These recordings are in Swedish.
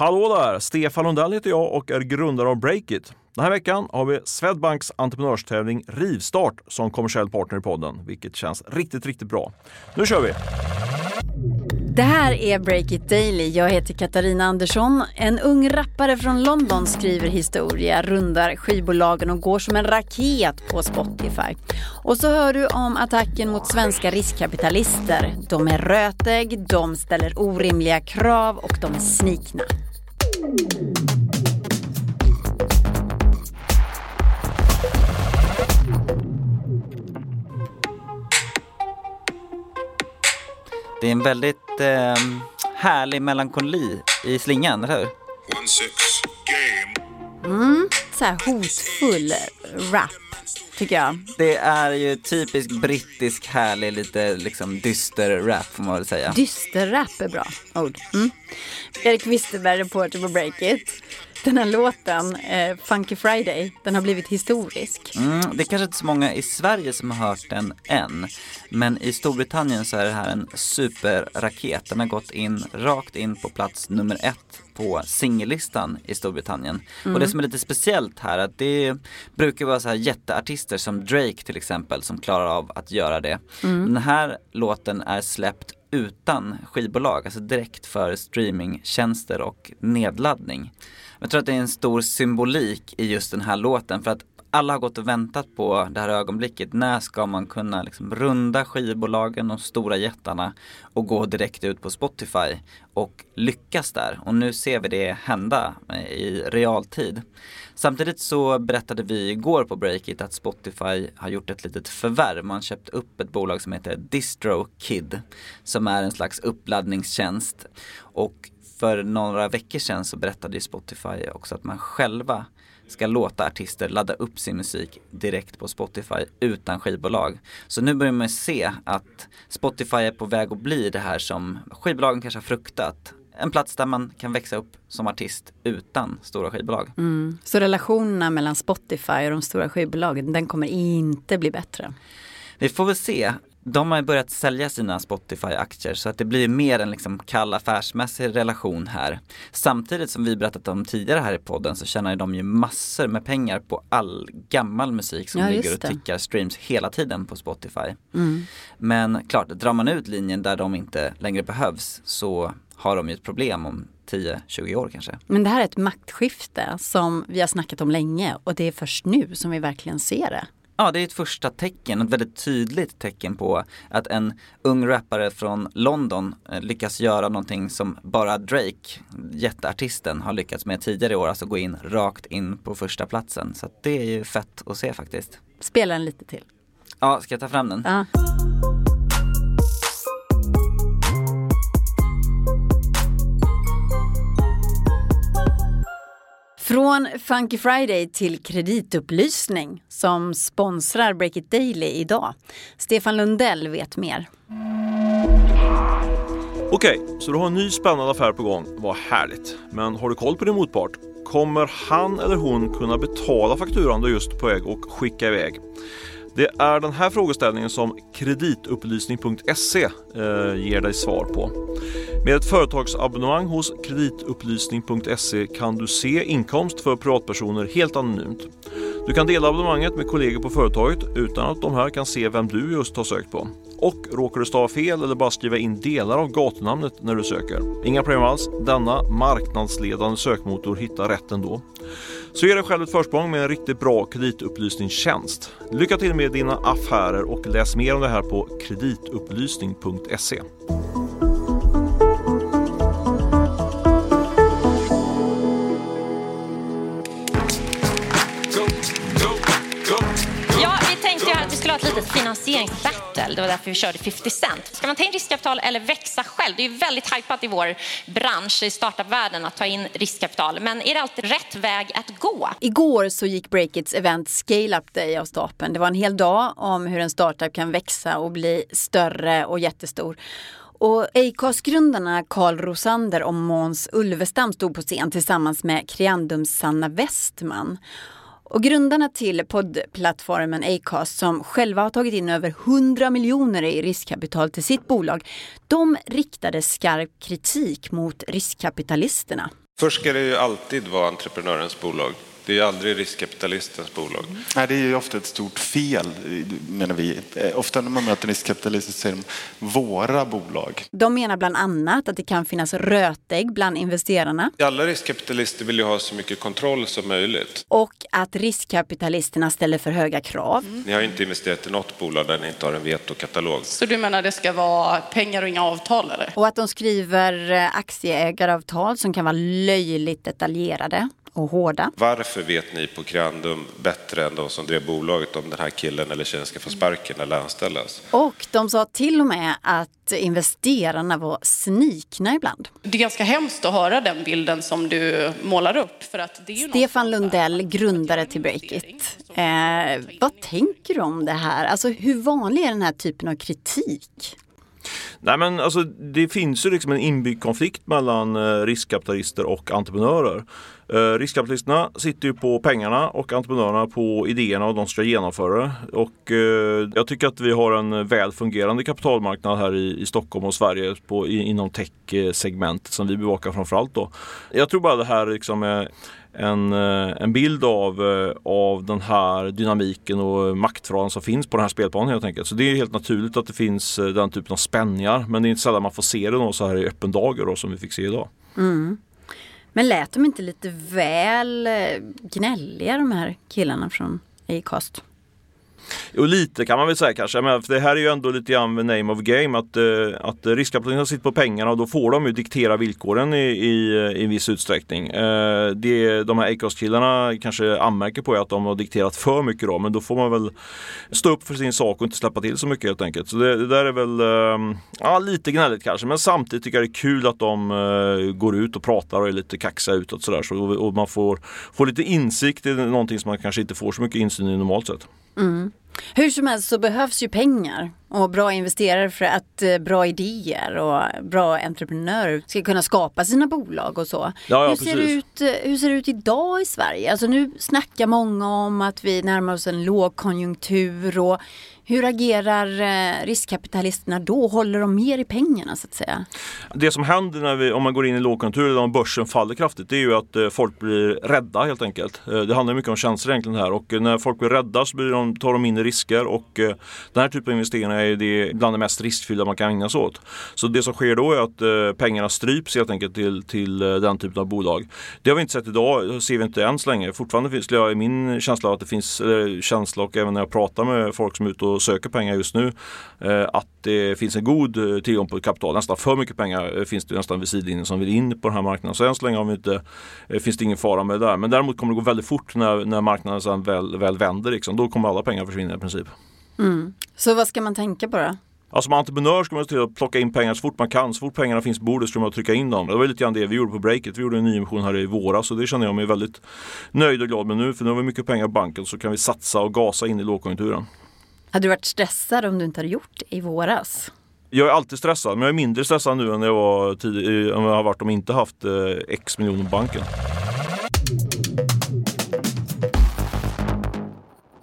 Hallå där! Stefan Lundell heter jag och är grundare av Breakit. Den här veckan har vi Swedbanks entreprenörstävling Rivstart som kommersiell partner i podden, vilket känns riktigt, riktigt bra. Nu kör vi! Det här är Break It Daily. Jag heter Katarina Andersson. En ung rappare från London skriver historia, rundar skivbolagen och går som en raket på Spotify. Och så hör du om attacken mot svenska riskkapitalister. De är rötägg, de ställer orimliga krav och de är snikna. Det är en väldigt eh, härlig melankoli i slingan, eller hur? Mm, så här hotfull rap, tycker jag. Det är ju typisk brittisk härlig, lite liksom dyster rap får man väl säga. Dysterrap är bra ord. Mm. Erik Wisterberg, reporter på Breakit. Den här låten, eh, Funky Friday, den har blivit historisk. Mm, det är kanske inte så många i Sverige som har hört den än. Men i Storbritannien så är det här en superraket. Den har gått in rakt in på plats nummer ett på singellistan i Storbritannien. Mm. Och det som är lite speciellt här att det brukar vara så här jätteartister som Drake till exempel som klarar av att göra det. Mm. Den här låten är släppt utan skivbolag, alltså direkt för streamingtjänster och nedladdning. Jag tror att det är en stor symbolik i just den här låten för att alla har gått och väntat på det här ögonblicket. När ska man kunna liksom runda skivbolagen, de stora jättarna och gå direkt ut på Spotify och lyckas där. Och nu ser vi det hända eh, i realtid. Samtidigt så berättade vi igår på Breakit att Spotify har gjort ett litet förvärv. Man köpt upp ett bolag som heter DistroKid som är en slags uppladdningstjänst. Och för några veckor sedan så berättade Spotify också att man själva ska låta artister ladda upp sin musik direkt på Spotify utan skivbolag. Så nu börjar man se att Spotify är på väg att bli det här som skivbolagen kanske har fruktat. En plats där man kan växa upp som artist utan stora skivbolag. Mm. Så relationerna mellan Spotify och de stora skivbolagen, den kommer inte bli bättre? Vi får väl se de har börjat sälja sina Spotify-aktier så att det blir mer en liksom kall affärsmässig relation här. Samtidigt som vi berättat om tidigare här i podden så tjänar de ju massor med pengar på all gammal musik som ja, ligger och tickar streams hela tiden på Spotify. Mm. Men klart, drar man ut linjen där de inte längre behövs så har de ju ett problem om 10-20 år kanske. Men det här är ett maktskifte som vi har snackat om länge och det är först nu som vi verkligen ser det. Ja, det är ett första tecken, ett väldigt tydligt tecken på att en ung rappare från London eh, lyckas göra någonting som bara Drake, jätteartisten, har lyckats med tidigare i år, alltså gå in rakt in på första platsen. Så det är ju fett att se faktiskt. Spela den lite till. Ja, ska jag ta fram den? Ja. Från Funky Friday till kreditupplysning som sponsrar Break It Daily idag. Stefan Lundell vet mer. Okej, så du har en ny spännande affär på gång. Vad härligt. Men har du koll på din motpart? Kommer han eller hon kunna betala fakturan du just på väg och skicka iväg? Det är den här frågeställningen som kreditupplysning.se eh, ger dig svar på. Med ett företagsabonnemang hos kreditupplysning.se kan du se inkomst för privatpersoner helt anonymt. Du kan dela abonnemanget med kollegor på företaget utan att de här kan se vem du just har sökt på. Och råkar du stava fel eller bara skriva in delar av gatunamnet när du söker. Inga problem alls, denna marknadsledande sökmotor hittar rätt ändå. Så ge dig själv ett försprång med en riktigt bra kreditupplysningstjänst. Lycka till med dina affärer och läs mer om det här på kreditupplysning.se. litet finansieringsbattle. Det var därför vi körde 50 Cent. Ska man ta in riskkapital eller växa själv? Det är ju väldigt hajpat i vår bransch, i startupvärlden, att ta in riskkapital. Men är det alltid rätt väg att gå? Igår så gick Breakits event Scale Up Day av stapeln. Det var en hel dag om hur en startup kan växa och bli större och jättestor. Och Acast-grundarna Carl Rosander och Måns Ulvestam stod på scen tillsammans med Creandums Sanna Westman. Och grundarna till poddplattformen Acast som själva har tagit in över 100 miljoner i riskkapital till sitt bolag, de riktade skarp kritik mot riskkapitalisterna. Först ska det ju alltid vara entreprenörens bolag. Det är ju aldrig riskkapitalistens bolag. Nej, det är ju ofta ett stort fel, menar vi. Eh, Ofta när man möter riskkapitalister säger de våra bolag. De menar bland annat att det kan finnas rötägg bland investerarna Alla riskkapitalister vill ju ha så mycket kontroll som möjligt. och att riskkapitalisterna ställer för höga krav. Ni har ju inte investerat i något bolag där ni inte har en vetokatalog. Så du menar det ska vara pengar och inga avtal eller? Och att de skriver eh, aktieägaravtal som kan vara löjligt detaljerade och hårda. Varför vet ni på Creandum bättre än de som drev bolaget om den här killen eller tjejen ska få sparken eller anställas? Och de sa till och med att investerarna var snikna ibland. Det är ganska hemskt att höra den bilden som du målar upp. För att det är Stefan Lundell, grundare till Breakit. Eh, vad tänker du om det här? Alltså hur vanlig är den här typen av kritik? Nej men alltså det finns ju liksom en inbyggd konflikt mellan eh, riskkapitalister och entreprenörer. Eh, riskkapitalisterna sitter ju på pengarna och entreprenörerna på idéerna och de ska genomföra det. Och eh, jag tycker att vi har en väl fungerande kapitalmarknad här i, i Stockholm och Sverige på, i, inom tech-segmentet som vi bevakar framförallt då. Jag tror bara det här liksom är en, eh, en bild av, eh, av den här dynamiken och maktförhållanden som finns på den här spelplanen helt enkelt. Så det är helt naturligt att det finns eh, den typen av spänningar. Men det är inte sällan man får se det då, så här i öppen dager då, som vi fick se idag. Mm. Men lät de inte lite väl eh, gnälliga de här killarna från Acast? Och lite kan man väl säga kanske. Men för det här är ju ändå lite grann the name of game. Att, eh, att riskkapitalisterna sitter på pengarna och då får de ju diktera villkoren i, i, i viss utsträckning. Eh, det de här Acast-killarna kanske anmärker på är att de har dikterat för mycket då. Men då får man väl stå upp för sin sak och inte släppa till så mycket helt enkelt. Så det, det där är väl eh, ja, lite gnälligt kanske. Men samtidigt tycker jag det är kul att de eh, går ut och pratar och är lite kaxiga utåt sådär. Så, och man får, får lite insikt i någonting som man kanske inte får så mycket insyn i normalt sett. Mm. Hur som helst så behövs ju pengar och bra investerare för att eh, bra idéer och bra entreprenörer ska kunna skapa sina bolag och så. Ja, ja, hur, ser det ut, eh, hur ser det ut idag i Sverige? Alltså nu snackar många om att vi närmar oss en lågkonjunktur och hur agerar eh, riskkapitalisterna då? Håller de mer i pengarna så att säga? Det som händer när vi, om man går in i lågkonjunktur eller om börsen faller kraftigt det är ju att folk blir rädda helt enkelt. Det handlar mycket om känslor egentligen här och när folk blir rädda så blir de, tar de mindre risker och den här typen av investeringar är det bland det mest riskfyllda man kan ägna sig åt. Så det som sker då är att eh, pengarna stryps helt enkelt till, till eh, den typen av bolag. Det har vi inte sett idag, det ser vi inte än så länge. Fortfarande finns, jag i min känsla att det finns, eller känsla och även när jag pratar med folk som är ute och söker pengar just nu, att det finns en god tillgång på kapital. Nästan för mycket pengar finns det nästan vid sidlinjen som vill in på den här marknaden. Så än så länge har vi inte, finns det ingen fara med det där. Men däremot kommer det gå väldigt fort när, när marknaden sen väl, väl vänder. Liksom. Då kommer alla pengar försvinna i princip. Så vad ska man tänka på då? Ja, som entreprenör ska man se till att plocka in pengar så fort man kan. Så fort pengarna finns på bordet ska man trycka in dem. Det var lite grann det vi gjorde på breaket. Vi gjorde en nyemission här i våras så det känner jag mig väldigt nöjd och glad med nu. För nu har vi mycket pengar på banken så kan vi satsa och gasa in i lågkonjunkturen. Hade du varit stressad om du inte hade gjort det i våras? Jag är alltid stressad men jag är mindre stressad nu än jag var tid- än jag har varit om jag inte haft eh, X miljoner på banken.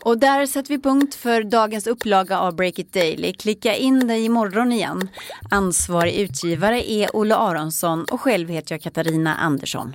Och där sätter vi punkt för dagens upplaga av Break It Daily. Klicka in dig imorgon igen. Ansvarig utgivare är Olle Aronsson och själv heter jag Katarina Andersson.